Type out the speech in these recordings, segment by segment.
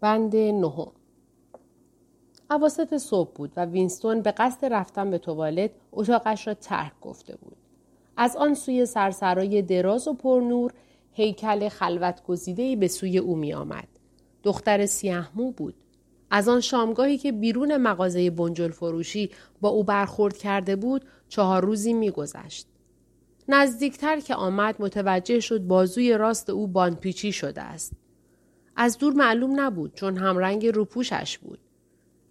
بند نهم عواسط صبح بود و وینستون به قصد رفتن به توالت اتاقش را ترک گفته بود. از آن سوی سرسرای دراز و پرنور هیکل خلوت گزیدهی به سوی او می آمد. دختر سیهمو بود. از آن شامگاهی که بیرون مغازه بنجل فروشی با او برخورد کرده بود چهار روزی میگذشت. نزدیکتر که آمد متوجه شد بازوی راست او باندپیچی شده است. از دور معلوم نبود چون همرنگ روپوشش بود.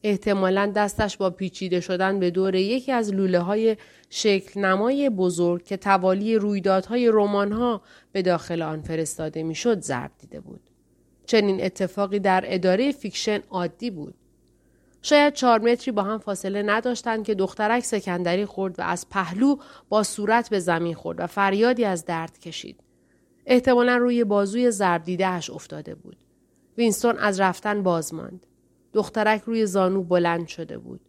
احتمالا دستش با پیچیده شدن به دور یکی از لوله های شکل نمای بزرگ که توالی رویدادهای ها به داخل آن فرستاده می‌شد ضرب دیده بود. چنین اتفاقی در اداره fiction عادی بود. شاید چهار متری با هم فاصله نداشتند که دخترک سکندری خورد و از پهلو با صورت به زمین خورد و فریادی از درد کشید. احتمالا روی بازوی ضرب دیدهش افتاده بود. وینستون از رفتن باز ماند. دخترک روی زانو بلند شده بود.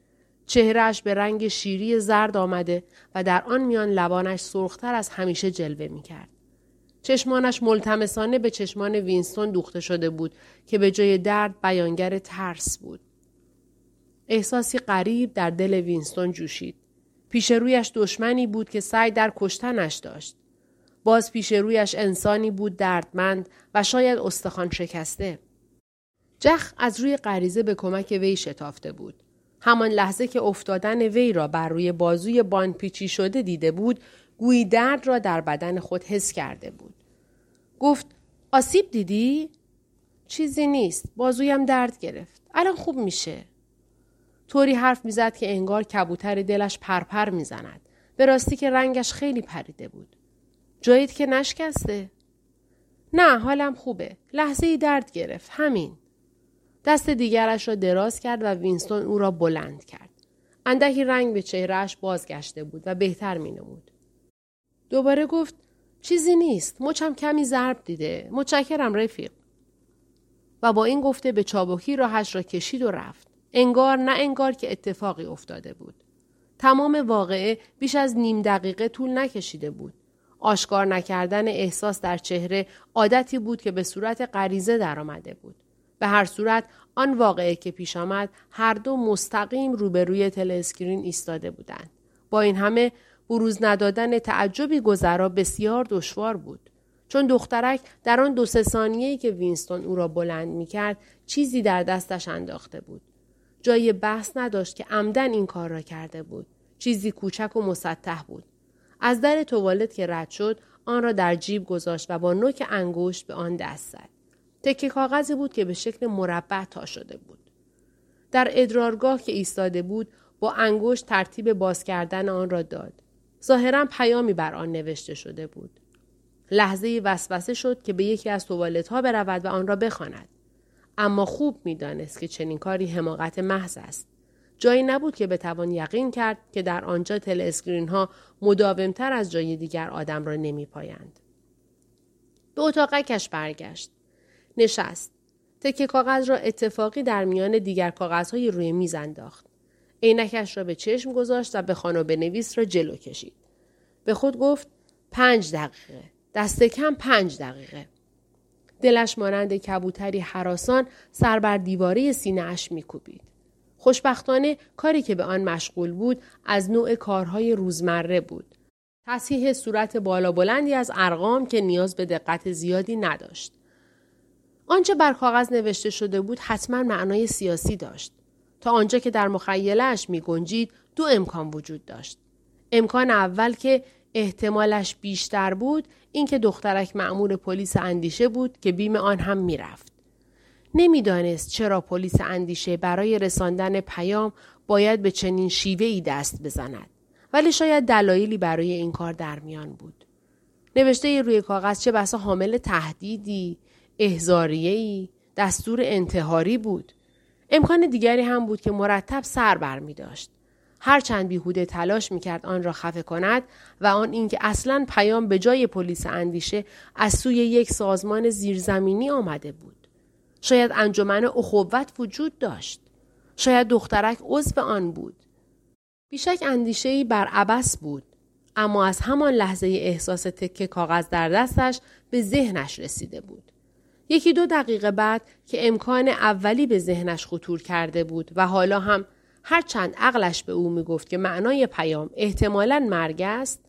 چهرهش به رنگ شیری زرد آمده و در آن میان لبانش سرختر از همیشه جلوه می کرد. چشمانش ملتمسانه به چشمان وینستون دوخته شده بود که به جای درد بیانگر ترس بود. احساسی غریب در دل وینستون جوشید. پیش رویش دشمنی بود که سعی در کشتنش داشت. باز پیش رویش انسانی بود دردمند و شاید استخوان شکسته. جخ از روی غریزه به کمک وی شتافته بود. همان لحظه که افتادن وی را بر روی بازوی بان پیچی شده دیده بود گویی درد را در بدن خود حس کرده بود. گفت آسیب دیدی؟ چیزی نیست. بازویم درد گرفت. الان خوب میشه. طوری حرف می‌زد که انگار کبوتر دلش پرپر می‌زند. به راستی که رنگش خیلی پریده بود. جایید که نشکسته؟ نه حالم خوبه. لحظه ای درد گرفت. همین. دست دیگرش را دراز کرد و وینستون او را بلند کرد. اندکی رنگ به چهرهش بازگشته بود و بهتر می نمود. دوباره گفت چیزی نیست. مچم کمی ضرب دیده. متشکرم رفیق. و با این گفته به چابکی راهش را کشید و رفت. انگار نه انگار که اتفاقی افتاده بود. تمام واقعه بیش از نیم دقیقه طول نکشیده بود. آشکار نکردن احساس در چهره عادتی بود که به صورت غریزه درآمده بود. به هر صورت آن واقعه که پیش آمد هر دو مستقیم روبروی تلسکرین ایستاده بودند. با این همه بروز ندادن تعجبی گذرا بسیار دشوار بود. چون دخترک در آن دو سه ثانیه‌ای که وینستون او را بلند می کرد چیزی در دستش انداخته بود. جای بحث نداشت که عمدن این کار را کرده بود. چیزی کوچک و مسطح بود. از در توالت که رد شد آن را در جیب گذاشت و با نوک انگشت به آن دست زد. تکه کاغذی بود که به شکل مربع تا شده بود. در ادرارگاه که ایستاده بود با انگشت ترتیب باز کردن آن را داد. ظاهرا پیامی بر آن نوشته شده بود. لحظه وسوسه شد که به یکی از توالت ها برود و آن را بخواند. اما خوب می‌دانست که چنین کاری حماقت محض است. جایی نبود که بتوان یقین کرد که در آنجا telescreen ها مداومتر از جای دیگر آدم را نمی پایند. به اتاقکش برگشت. نشست. تکه کاغذ را اتفاقی در میان دیگر کاغذهای روی میز انداخت. عینکش را به چشم گذاشت و بخوان و بنویس را جلو کشید. به خود گفت پنج دقیقه. دست کم پنج دقیقه. دلش مانند کبوتری حراسان سر بر دیواره سینه اش میکوبید. خوشبختانه کاری که به آن مشغول بود از نوع کارهای روزمره بود. تصحیح صورت بالا بلندی از ارقام که نیاز به دقت زیادی نداشت. آنچه بر کاغذ نوشته شده بود حتما معنای سیاسی داشت. تا آنجا که در مخیلش می گنجید دو امکان وجود داشت. امکان اول که احتمالش بیشتر بود اینکه دخترک معمور پلیس اندیشه بود که بیم آن هم می‌رفت. نمی‌دانست چرا پلیس اندیشه برای رساندن پیام باید به چنین شیوه دست بزند. ولی شاید دلایلی برای این کار در میان بود. نوشته روی کاغذ چه بسا حامل تهدیدی، احزاریهی، دستور انتحاری بود. امکان دیگری هم بود که مرتب سر بر می داشت. هرچند بیهوده تلاش می‌کرد آن را خفه کند و آن اینکه اصلا پیام به جای پلیس اندیشه از سوی یک سازمان زیرزمینی آمده بود. شاید انجمن اخوت وجود داشت. شاید دخترک عضو آن بود. بیشک اندیشه ای بر عبس بود. اما از همان لحظه احساس تکه کاغذ در دستش به ذهنش رسیده بود. یکی دو دقیقه بعد که امکان اولی به ذهنش خطور کرده بود و حالا هم هرچند عقلش به او می‌گفت که معنای پیام احتمالا مرگ است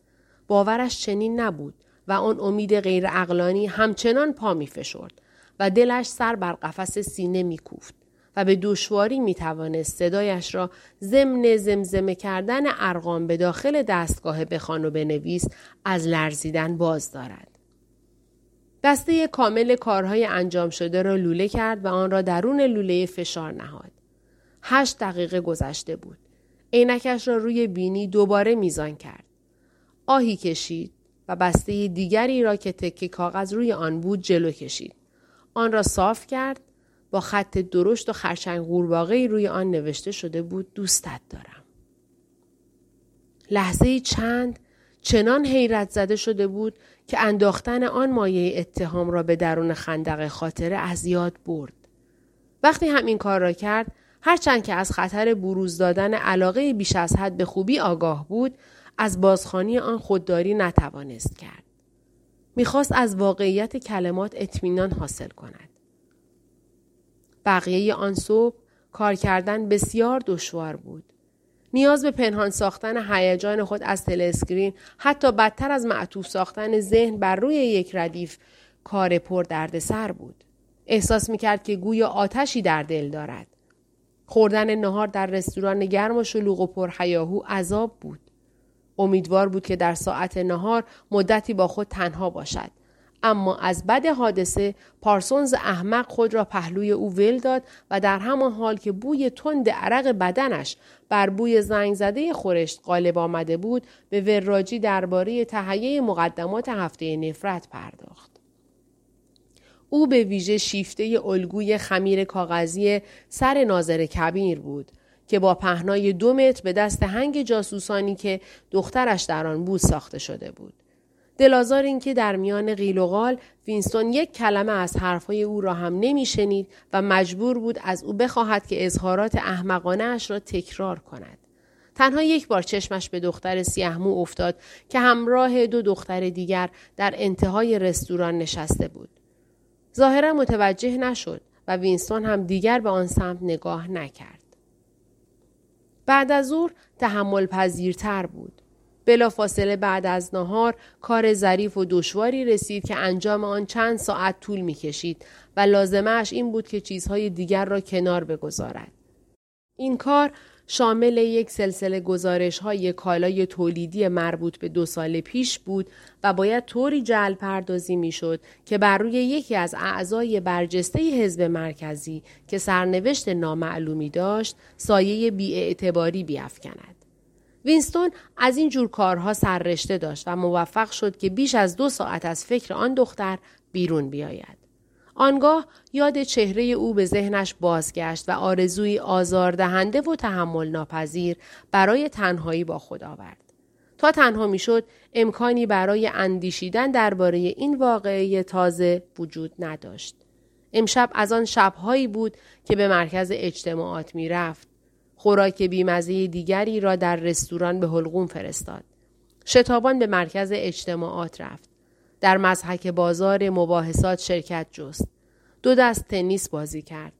باورش چنین نبود و آن امید غیر اقلانی همچنان پا می فشرد و دلش سر بر قفس سینه می کوفت و به دشواری می توانست صدایش را ضمن زمزمه کردن ارقام به داخل دستگاه بخوان و بنویس از لرزیدن باز دارد. دسته کامل کارهای انجام شده را لوله کرد و آن را درون لوله فشار نهاد. هشت دقیقه گذشته بود. عینکش را روی بینی دوباره میزان کرد. آهی کشید و بسته دیگری را که تکه کاغذ روی آن بود جلو کشید. آن را صاف کرد با خط درشت و خرچنگ قورباغه روی آن نوشته شده بود دوستت دارم. لحظه چند چنان حیرت زده شده بود که انداختن آن مایه اتهام را به درون خندق خاطره از یاد برد. وقتی هم این کار را کرد هرچند که از خطر بروز دادن علاقه بیش از حد به خوبی آگاه بود از بازخانی آن خودداری نتوانست کرد. می‌خواست از واقعیت کلمات اطمینان حاصل کند. بقیه آن صبح کار کردن بسیار دشوار بود. نیاز به پنهان ساختن هیجان خود از تلسکرین حتی بدتر از معطوف ساختن ذهن بر روی یک ردیف کار پر دردسر بود. احساس می‌کرد که گویا آتشی در دل دارد. خوردن نهار در رستوران گرم و شلوغ و پرهیاهو عذاب بود. امیدوار بود که در ساعت نهار مدتی با خود تنها باشد. اما از بد حادثه پارسونز احمق خود را پهلوی او ول داد و در همان حال که بوی تند عرق بدنش بر بوی زنگ زده خورشت غالب آمده بود به وراجی درباره تهیه مقدمات هفته نفرت پرداخت. او به ویژه شیفته الگوی خمیر کاغذی سر ناظر کبیر بود که با پهنای دو متر به دست هنگ جاسوسانی که دخترش در آن بود ساخته شده بود. دلازار اینکه در میان قیل و قال وینستون یک کلمه از حرفهای او را هم نمیشنید و مجبور بود از او بخواهد که اظهارات احمقانه اش را تکرار کند. تنها یک بار چشمش به دختر سیهمو افتاد که همراه دو دختر دیگر در انتهای رستوران نشسته بود. ظاهرا متوجه نشد و وینستون هم دیگر به آن سمت نگاه نکرد. بعد از ظهر تحمل پذیرتر بود. بلافاصله بعد از نهار کار ظریف و دشواری رسید که انجام آن چند ساعت طول می کشید و لازمش این بود که چیزهای دیگر را کنار بگذارد. این کار شامل یک سلسله گزارش های کالای تولیدی مربوط به دو سال پیش بود و باید طوری جل پردازی می شد که بر روی یکی از اعضای برجسته حزب مرکزی که سرنوشت نامعلومی داشت سایه بیاعتباری بیافکند. وینستون از این جور کارها سررشته داشت و موفق شد که بیش از دو ساعت از فکر آن دختر بیرون بیاید. آنگاه یاد چهره او به ذهنش بازگشت و آرزوی آزاردهنده و تحمل ناپذیر برای تنهایی با خود آورد. تا تنها می‌شد امکانی برای اندیشیدن درباره این واقعه تازه وجود نداشت. امشب از آن شبهایی بود که به مرکز اجتماعات می رفت. خوراک بیمزه دیگری را در رستوران به حلقوم فرستاد. شتابان به مرکز اجتماعات رفت. در مزحک بازار مباحثات شرکت جست. دو دست تنیس بازی کرد.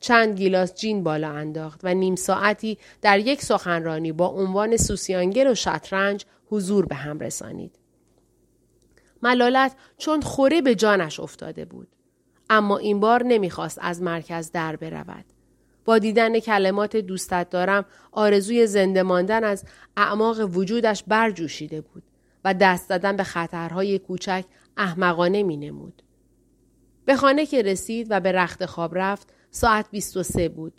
چند گیلاس جین بالا انداخت و نیم ساعتی در یک سخنرانی با عنوان سوسیانگل و شطرنج حضور به هم رسانید. ملالت چون خوره به جانش افتاده بود. اما این بار نمی‌خواست از مرکز در برود. با دیدن کلمات دوستت دارم آرزوی زنده ماندن از اعماق وجودش برجوشیده بود. و دست زدن به خطرهای کوچک احمقانه می نمود. به خانه که رسید و به رخت خواب رفت ساعت 23 بود.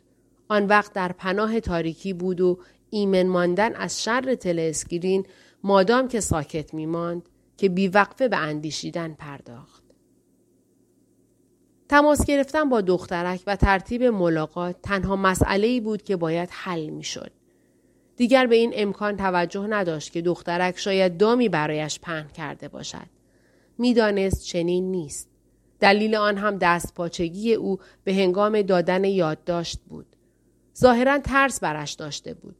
آن وقت در پناه تاریکی بود و ایمن ماندن از شر تلسکرین مادام که ساکت می ماند که بیوقفه به اندیشیدن پرداخت. تماس گرفتن با دخترک و ترتیب ملاقات تنها مسئله ای بود که باید حل می شد. دیگر به این امکان توجه نداشت که دخترک شاید دامی برایش پهن کرده باشد. می‌دانست چنین نیست. دلیل آن هم دست پاچگی او به هنگام دادن یادداشت بود. ظاهرا ترس برش داشته بود.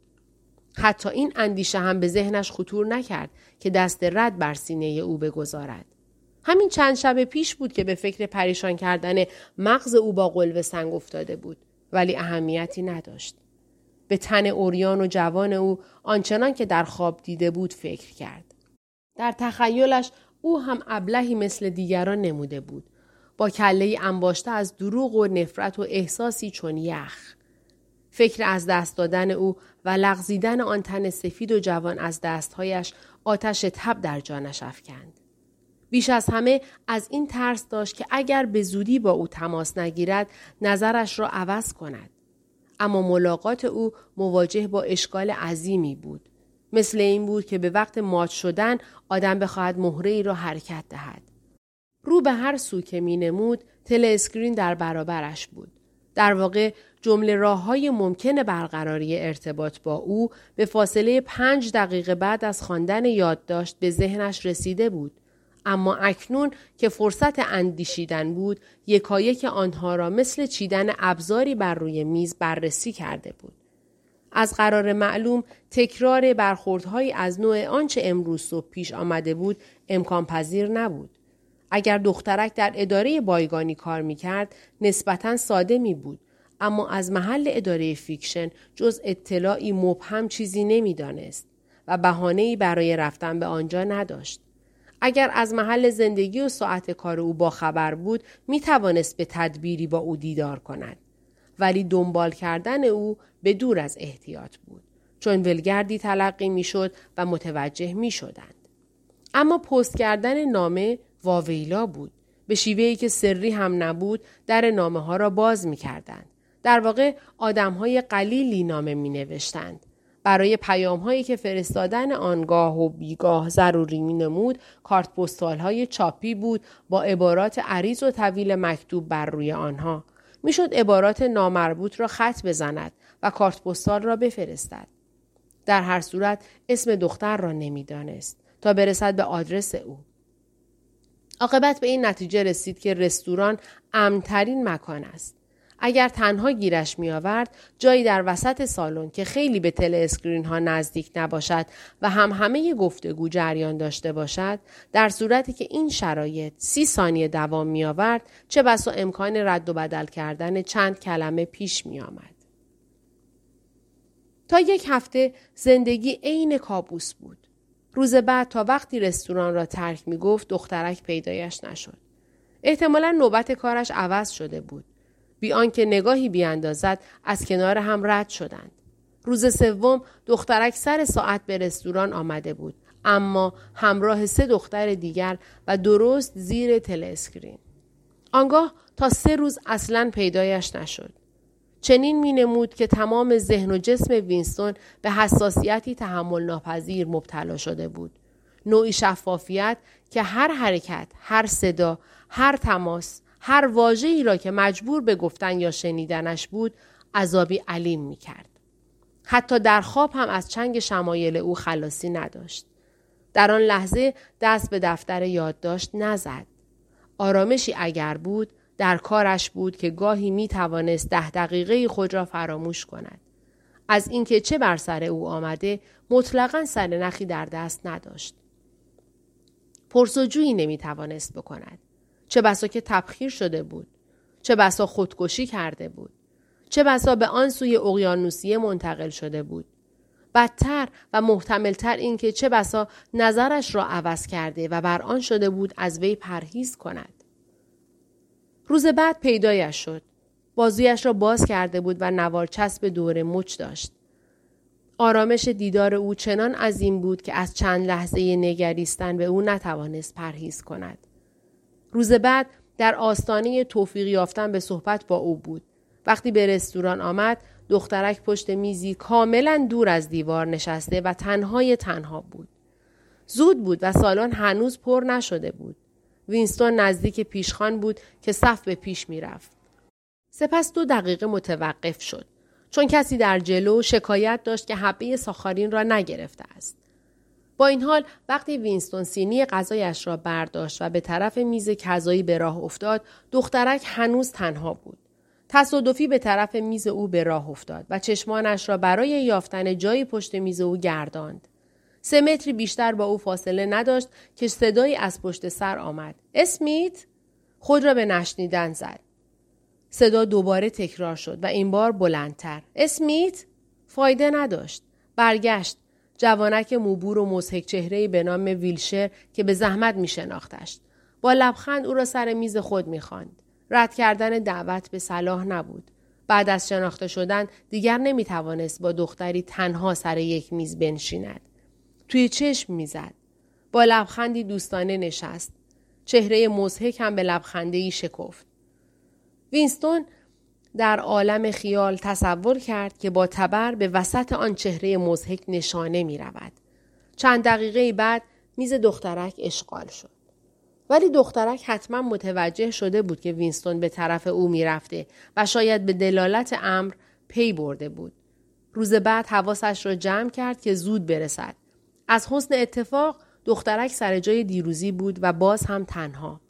حتی این اندیشه هم به ذهنش خطور نکرد که دست رد بر سینه او بگذارد. همین چند شب پیش بود که به فکر پریشان کردن مغز او با قلب سنگ افتاده بود ولی اهمیتی نداشت. به تن اوریان و جوان او آنچنان که در خواب دیده بود فکر کرد. در تخیلش او هم ابلهی مثل دیگران نموده بود. با کله انباشته از دروغ و نفرت و احساسی چون یخ. فکر از دست دادن او و لغزیدن آن تن سفید و جوان از دستهایش آتش تب در جانش افکند. بیش از همه از این ترس داشت که اگر به زودی با او تماس نگیرد نظرش را عوض کند. اما ملاقات او مواجه با اشکال عظیمی بود. مثل این بود که به وقت مات شدن آدم بخواهد مهره ای را حرکت دهد. رو به هر سو که می نمود تل اسکرین در برابرش بود. در واقع جمله راه های ممکن برقراری ارتباط با او به فاصله پنج دقیقه بعد از خواندن یادداشت به ذهنش رسیده بود. اما اکنون که فرصت اندیشیدن بود یکایک آنها را مثل چیدن ابزاری بر روی میز بررسی کرده بود. از قرار معلوم تکرار برخوردهایی از نوع آنچه امروز صبح پیش آمده بود امکان پذیر نبود. اگر دخترک در اداره بایگانی کار می کرد نسبتا ساده می بود اما از محل اداره fiction جز اطلاعی مبهم چیزی نمی‌دانست و بهانه‌ای برای رفتن به آنجا نداشت. اگر از محل زندگی و ساعت کار او با خبر بود می توانست به تدبیری با او دیدار کند. ولی دنبال کردن او به دور از احتیاط بود چون ولگردی تلقی می شد و متوجه می شدند. اما پست کردن نامه واویلا بود. به شیوهی که سری هم نبود در نامه ها را باز می کردند. در واقع آدم های قلیلی نامه می نوشتند. برای پیام هایی که فرستادن آنگاه و بیگاه ضروری می نمود کارت پستال های چاپی بود با عبارات عریض و طویل مکتوب بر روی آنها. می‌شد عبارات نامربوط را خط بزند و کارت پستال را بفرستد. در هر صورت اسم دختر را نمی‌دانست تا برسد به آدرس او. عاقبت به این نتیجه رسید که رستوران امترین مکان است. اگر تنها گیرش می آورد جایی در وسط سالن که خیلی به تل اسکرین ها نزدیک نباشد و هم همه گفتگو جریان داشته باشد در صورتی که این شرایط سی ثانیه دوام می آورد چه بسا امکان رد و بدل کردن چند کلمه پیش می آمد. تا یک هفته زندگی عین کابوس بود. روز بعد تا وقتی رستوران را ترک می گفت دخترک پیدایش نشد. احتمالا نوبت کارش عوض شده بود. بی آنکه نگاهی بیاندازد از کنار هم رد شدند. روز سوم دخترک سر ساعت به رستوران آمده بود اما همراه سه دختر دیگر و درست زیر تلسکرین. آنگاه تا سه روز اصلا پیدایش نشد. چنین می نمود که تمام ذهن و جسم وینستون به حساسیتی تحمل ناپذیر مبتلا شده بود. نوعی شفافیت که هر حرکت، هر صدا، هر تماس، هر واجه ای را که مجبور به گفتن یا شنیدنش بود عذابی علیم می کرد. حتی در خواب هم از چنگ شمایل او خلاصی نداشت. در آن لحظه دست به دفتر یادداشت نزد. آرامشی اگر بود در کارش بود که گاهی می توانست ده دقیقه خود را فراموش کند. از اینکه چه بر سر او آمده مطلقا سر نخی در دست نداشت. پرسجویی نمی توانست بکند. چه بسا که تبخیر شده بود چه بسا خودکشی کرده بود چه بسا به آن سوی اقیانوسیه منتقل شده بود. بدتر و محتملتر این که چه بسا نظرش را عوض کرده و بر آن شده بود از وی پرهیز کند. روز بعد پیدایش شد. بازویش را باز کرده بود و نوار چسب دور مچ داشت. آرامش دیدار او چنان عظیم بود که از چند لحظه نگریستن به او نتوانست پرهیز کند. روز بعد در آستانه توفیق یافتن به صحبت با او بود. وقتی به رستوران آمد دخترک پشت میزی کاملا دور از دیوار نشسته و تنهای تنها بود. زود بود و سالن هنوز پر نشده بود. وینستون نزدیک پیشخان بود که صف به پیش می‌رفت. سپس دو دقیقه متوقف شد. چون کسی در جلو شکایت داشت که حبه ساخارین را نگرفته است. با این حال وقتی وینستون سینی غذایش را برداشت و به طرف میز کذایی به راه افتاد دخترک هنوز تنها بود تصادفی به طرف میز او به راه افتاد و چشمانش را برای یافتن جایی پشت میز او گرداند سه متری بیشتر با او فاصله نداشت که صدایی از پشت سر آمد. اسمیت؟ خود را به نشنیدن زد. صدا دوباره تکرار شد و این بار بلندتر. اسمیت؟ فایده نداشت. برگشت. جوانک موبور و مزهک چهره به نام ویلشر که به زحمت می شناختش. با لبخند او را سر میز خود می خواند. رد کردن دعوت به صلاح نبود. بعد از شناخته شدن دیگر نمی توانست با دختری تنها سر یک میز بنشیند. توی چشم می‌زد. با لبخندی دوستانه نشست. چهره مزهک هم به لبخنده ای شکفت. وینستون در عالم خیال تصور کرد که با تبر به وسط آن چهره مضحک نشانه می رود. چند دقیقه بعد میز دخترک اشغال شد. ولی دخترک حتما متوجه شده بود که وینستون به طرف او می‌رفته و شاید به دلالت امر پی برده بود. روز بعد حواسش را جمع کرد که زود برسد. از حسن اتفاق دخترک سر جای دیروزی بود و باز هم تنها.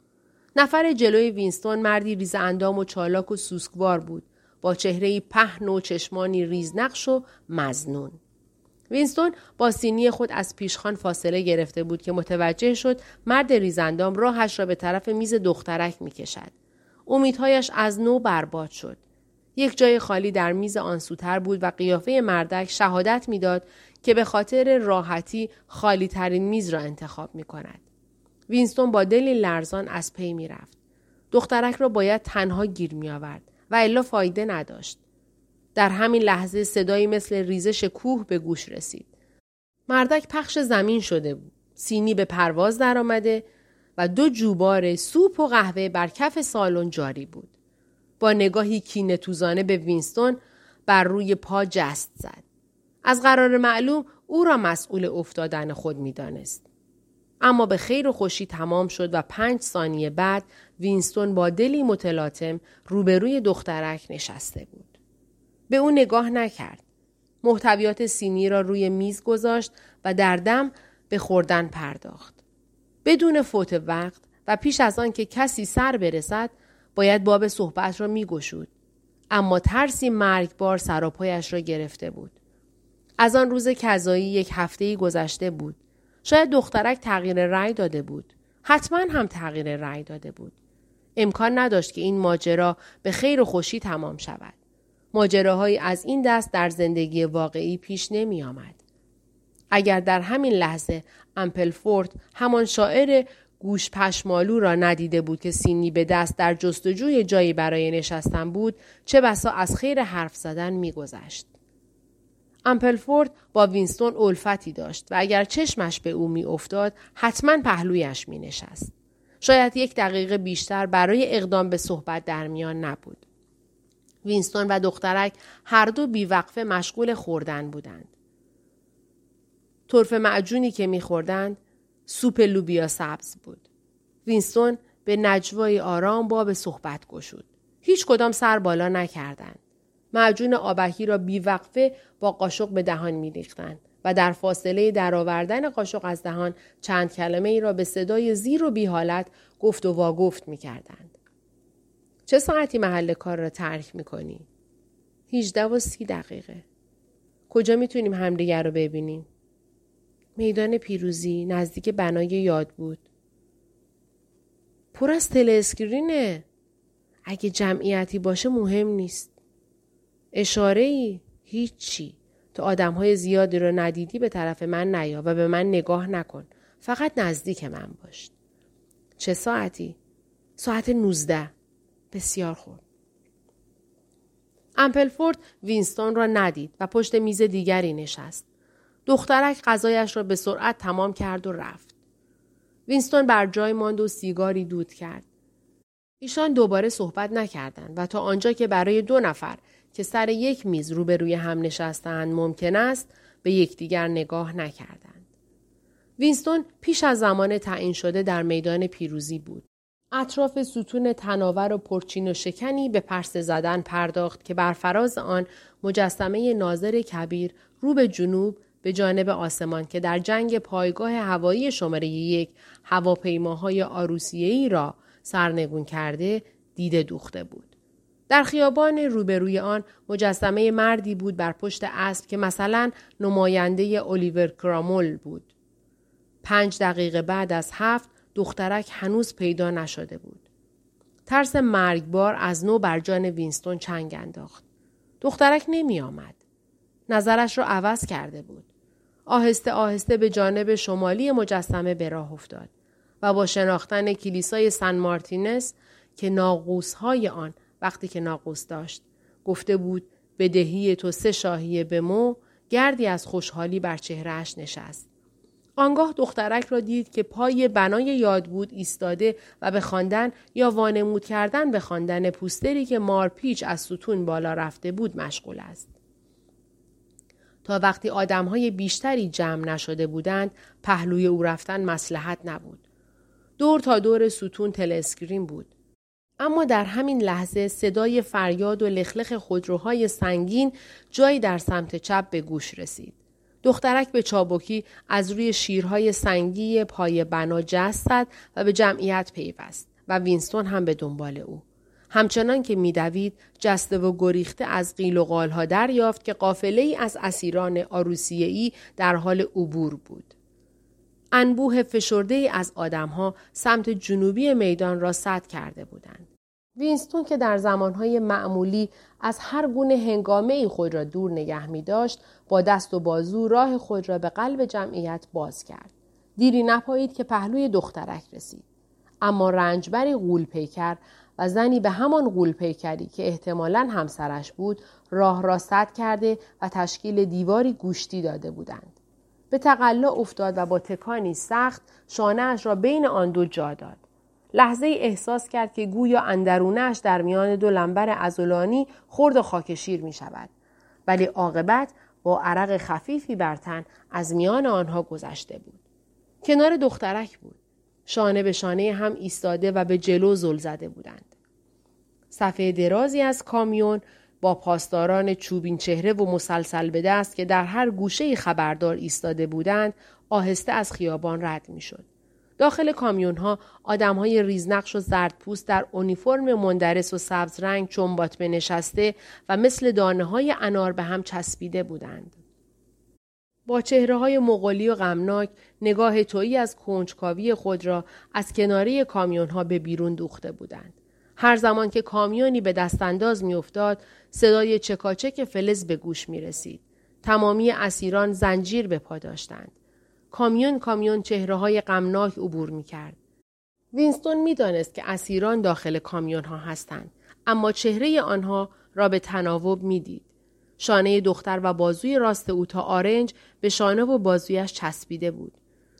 نفر جلوی وینستون مردی ریز اندام و چالاک و سوسکوار بود با چهره پهن و چشمانی ریزنقش و مظنون. وینستون با سینی خود از پیشخان فاصله گرفته بود که متوجه شد مرد ریزاندام راهش را به طرف میز دخترک می کشد. امیدهایش از نو برباد شد. یک جای خالی در میز آنسوتر بود و قیافه مردک شهادت می‌داد که به خاطر راحتی خالی ترین میز را انتخاب می کند. وینستون با دلی لرزان از پی می رفت. دخترک را باید تنها گیر می آورد و الا فایده نداشت. در همین لحظه صدایی مثل ریزش کوه به گوش رسید. مردک پخش زمین شده بود. سینی به پرواز درآمده و دو جویبار سوپ و قهوه بر کف سالن جاری بود. با نگاهی کینه توزانه به وینستون بر روی پا جست زد. از قرار معلوم او را مسئول افتادن خود می‌دانست. اما به خیر و خوشی تمام شد و پنج ثانیه بعد وینستون با دلی متلاطم روبروی دخترک نشسته بود. به او نگاه نکرد. محتویات سینی را روی میز گذاشت و در دم به خوردن پرداخت. بدون فوت وقت و پیش از آن که کسی سر برسد باید باب صحبت را میگشود. اما ترسی مرگبار سراپایش را گرفته بود. از آن روز کذایی یک هفته گذشته بود. شاید دخترک تغییر رأی داده بود. حتما هم تغییر رأی داده بود. امکان نداشت که این ماجرا به خیر و خوشی تمام شود. ماجراهایی از این دست در زندگی واقعی پیش نمی آمد. اگر در همین لحظه امپلفورد همان شاعر گوش پشمالو را ندیده بود که سینی به دست در جستجوی جایی برای نشستن بود چه بسا از خیر حرف زدن میگذشت امپلفورد با وینستون الفتی داشت و اگر چشمش به او میافتاد حتما پهلویش می نشست. شاید یک دقیقه بیشتر برای اقدام به صحبت در میان نبود. وینستون و دخترک هر دو بیوقفه مشغول خوردن بودند. طرف معجونی که میخوردند سوپ لوبیا سبز بود. وینستون به نجوای آرام با به صحبت گشود. هیچ کدام سر بالا نکردند. معجون آبکی را بیوقفه با قاشق به دهان میریختند و در فاصله درآوردن قاشق از دهان چند کلمه ای را به صدای زیر و بی حالت گفت و واگفت می کردند. چه ساعتی محل کار را ترک می کنی؟ 18 و سی دقیقه. کجا می‌تونیم همدیگر رو ببینیم؟ میدان پیروزی نزدیک بنای یاد بود. پر از تلسکرینه. اگه جمعیتی باشه مهم نیست. اشاره ای هیچی. تو آدم های زیادی رو ندیدی به طرف من نیا و به من نگاه نکن. فقط نزدیک من باش. چه ساعتی؟ ساعت نوزده. بسیار خوب. امپلفورد وینستون را ندید و پشت میز دیگری نشست. دخترک غذایش را به سرعت تمام کرد و رفت. وینستون بر جای ماند و سیگاری دود کرد. ایشان دوباره صحبت نکردند و تا آنجا که برای دو نفر که سر یک میز روبروی هم نشستند ممکن است به یکدیگر نگاه نکردند. وینستون پیش از زمان تعیین شده در میدان پیروزی بود. اطراف ستون تناور و پرچین و شکنی به پرسه زدن پرداخت که بر فراز آن مجسمه ناظر کبیر رو به جنوب به جانب آسمان که در جنگ پایگاه هوایی شماره یک هواپیماهای آروسیه‌ای را سرنگون کرده دیده دوخته بود. در خیابان روبروی آن مجسمه مردی بود بر پشت اسب که مثلا نماینده الیور کرامول بود. پنج دقیقه بعد از هفت دخترک هنوز پیدا نشده بود. ترس مرگبار از نو بر جان وینستون چنگ انداخت. دخترک نمی آمد. نظرش را عوض کرده بود. آهسته آهسته به جانب شمالی مجسمه به راه افتاد و با شناختن کلیسای سن مارتینس که های آن وقتی که ناقوس داشت گفته بود بدهی تو سه شاهیه به مو گردی از خوشحالی بر چهرهش نشست. آنگاه دخترک را دید که پای بنای یاد بود ایستاده و به خواندن یا وانمود کردن به خواندن پوستری که مارپیچ از ستون بالا رفته بود مشغول است. تا وقتی آدمهای بیشتری جمع نشده بودند پهلوی او رفتن مسلحت نبود. دور تا دور ستون تلسکرین بود. اما در همین لحظه صدای فریاد و لخلخ خودروهای سنگین جایی در سمت چپ به گوش رسید. دخترک به چابکی از روی شیرهای سنگی پای بنا جست و به جمعیت پیوست و وینستون هم به دنبال او. همچنان که میدوید جسته و گریخته از قیل و قالها دریافت که قافله ای از اسیران آروسیه ای در حال عبور بود. انبوه فشرده ای از آدمها سمت جنوبی میدان را سد کرده بودند. وینستون که در زمانهای معمولی از هر گونه هنگامه ای خود را دور نگه می داشت با دست و بازو راه خود را به قلب جمعیت باز کرد. دیری نپایید که پهلوی دخترک رسید. اما رنجبری غول پیکر و زنی به همان غول پیکری که احتمالا همسرش بود راه را سد کرده و تشکیل دیواری گوشتی داده بودند. به تقلا افتاد و با تکانی سخت شانهاش را بین آن دو جا داد. لحظه احساس کرد که گویا اندرونش در میان دو لنبر ازولانی خرد و خاکشیر می شود. ولی عاقبت با عرق خفیفی بر تن از میان آنها گذشته بود. کنار دخترک بود. شانه به شانه هم ایستاده و به جلو زل زده بودند. صفحه درازی از کامیون با پاسداران چوبین چهره و مسلسل به دست که در هر گوشه خبردار ایستاده بودند آهسته از خیابان رد می شد. داخل کامیون ها آدم های ریزنقش و زردپوست در اونیفرم مندرس و سبز رنگ چنبات نشسته و مثل دانه های انار به هم چسبیده بودند. با چهره های مغولی و غمناک نگاه تویی از کنجکاوی خود را از کناره کامیون ها به بیرون دوخته بودند. هر زمان که کامیونی به دستانداز میافتاد صدای چکاچک فلز به گوش می رسید. تمامی اسیران زنجیر به پا داشتند. کامیون کامیون چهره های غمناک عبور می کرد. وینستون می دانست که اسیران داخل کامیون ها هستند اما چهره آنها را به تناوب می دید. شانه دختر و بازوی راست او تا آرنج به شانه و بازویش چسبیده بود.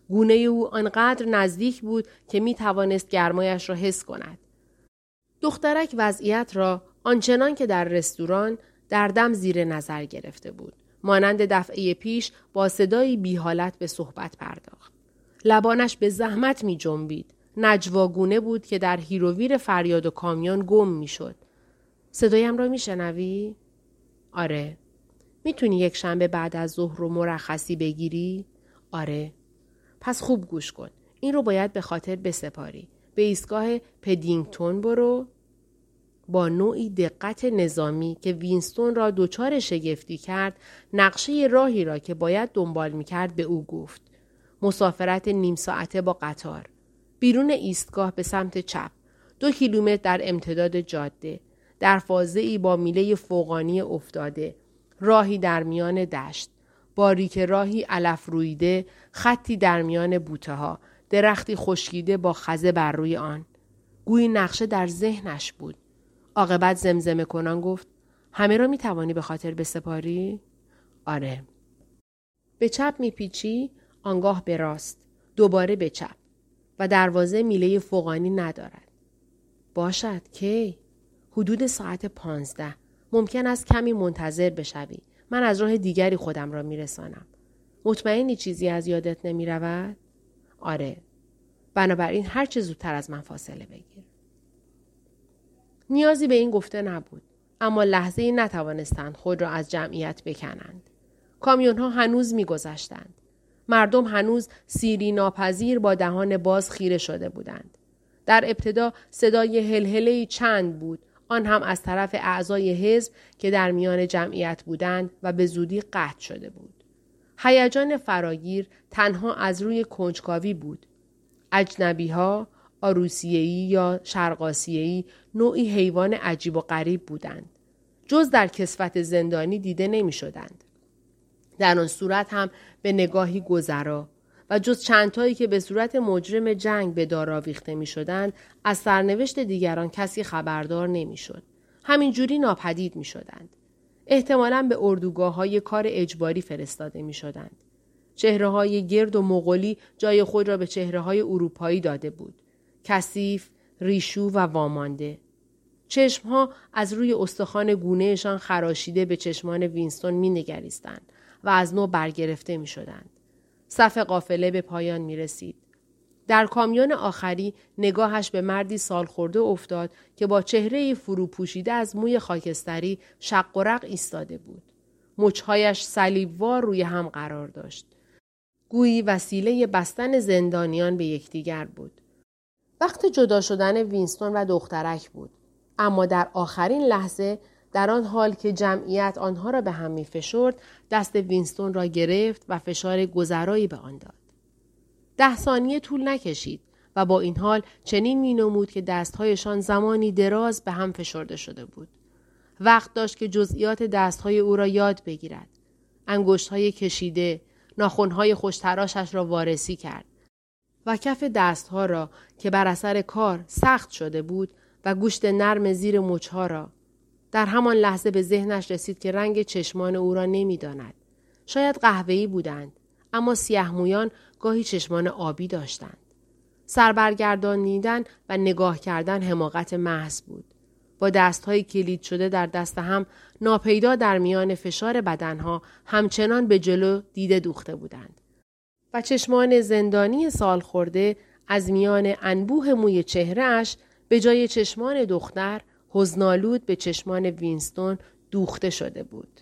گونه او آنقدر نزدیک بود که می توانست گرمایش را حس کند. دخترک وضعیت را آنچنان که در رستوران در دم زیر نظر گرفته بود. مانند دفعه پیش با صدایی بی حالت به صحبت پرداخت. لبانش به زحمت می جنبید. نجواگونه بود که در هیروویر فریاد و کامیون گم می شد. صدایم را می شنوی؟ آره. می‌تونی یک شنبه بعد از ظهر رو مرخصی بگیری؟ آره. پس خوب گوش کن. این رو باید به خاطر بسپاری. به ایستگاه پدینگتون برو با نوعی دقت نظامی که وینستون را دچار شگفتی کرد نقشه راهی را که باید دنبال می‌کرد به او گفت. مسافرت نیم ساعته با قطار. بیرون ایستگاه به سمت چپ. دو کیلومتر در امتداد جاده. در فازه ای با میله فوقانی افتاده. راهی در میان دشت. باریک راهی علف رویده خطی در میان بوته ها درختی خشکیده با خزه بر روی آن. گویی نقشه در ذهنش بود. عاقبت زمزمه کنان گفت همه را می توانی به خاطر بسپاری؟ آره. به چپ میپیچی آنگاه به راست دوباره به چپ و دروازه میله فوقانی ندارد. باشد کی؟ حدود ساعت پانزده. ممکن است کمی منتظر بشوی. من از راه دیگری خودم را میرسانم. مطمئنی چیزی از یادت نمی رود؟ آره. بنابراین هر چه زودتر از من فاصله بگیر. نیازی به این گفته نبود. اما لحظه ای نتوانستند خود را از جمعیت بکنند. کامیون ها هنوز میگذشتند. مردم هنوز سیری ناپذیر با دهان باز خیره شده بودند. در ابتدا صدای هلهله چند بود آن هم از طرف اعضای حزب که در میان جمعیت بودند و به زودی قطع شده بود. هیجان فراگیر تنها از روی کنجکاوی بود. اجنبی ها، آروسیهی یا شرقاسیهی نوعی حیوان عجیب و غریب بودند. جز در کسفت زندانی دیده نمی شدند. در آن صورت هم به نگاهی گذرا و جز چندتایی که به صورت مجرم جنگ به دار آویخته می شدند از سرنوشت دیگران کسی خبردار نمی شد. همینجوری ناپدید می شدند. احتمالا به اردوگاه های کار اجباری فرستاده می شدند. چهره های گرد و مغولی جای خود را به چهره های اروپایی داده بود. کثیف، ریشو و وامانده. چشمها از روی استخوان گونهشان خراشیده به چشمان وینستون می نگریستند و از نو برگرفته می شدند. صف قافله به پایان می رسید. در کامیون آخری نگاهش به مردی سالخورده افتاد که با چهره فرو پوشیده از موی خاکستری شق و رق ایستاده بود. مچهایش صلیبوار روی هم قرار داشت. گویی وسیله بستن زندانیان به یکدیگر بود. وقت جدا شدن وینستون و دخترک بود. اما در آخرین لحظه در آن حال که جمعیت آنها را به هم می فشرد دست وینستون را گرفت و فشار گذرایی به آن داد. ده ثانیه طول نکشید و با این حال چنین می نمود که دستهایشان زمانی دراز به هم فشرده شده بود. وقت داشت که جزئیات دستهای او را یاد بگیرد. انگشتهای کشیده، ناخونهای خوشتراشش را وارسی کرد و کف دستها را که بر اثر کار سخت شده بود و گوشت نرم زیر مچها را در همان لحظه به ذهنش رسید که رنگ چشمان او را نمی‌داند. شاید قهوه‌ای بودند اما سیهمویان گاهی چشمان آبی داشتند. سربرگردانیدن و نگاه کردن حماقت محض بود. با دستهای کلید شده در دست هم ناپیدا در میان فشار بدنها همچنان به جلو دیده دوخته بودند. و چشمان زندانی سال خورده از میان انبوه موی چهرهش به جای چشمان دختر حزنالود به چشمان وینستون دوخته شده بود.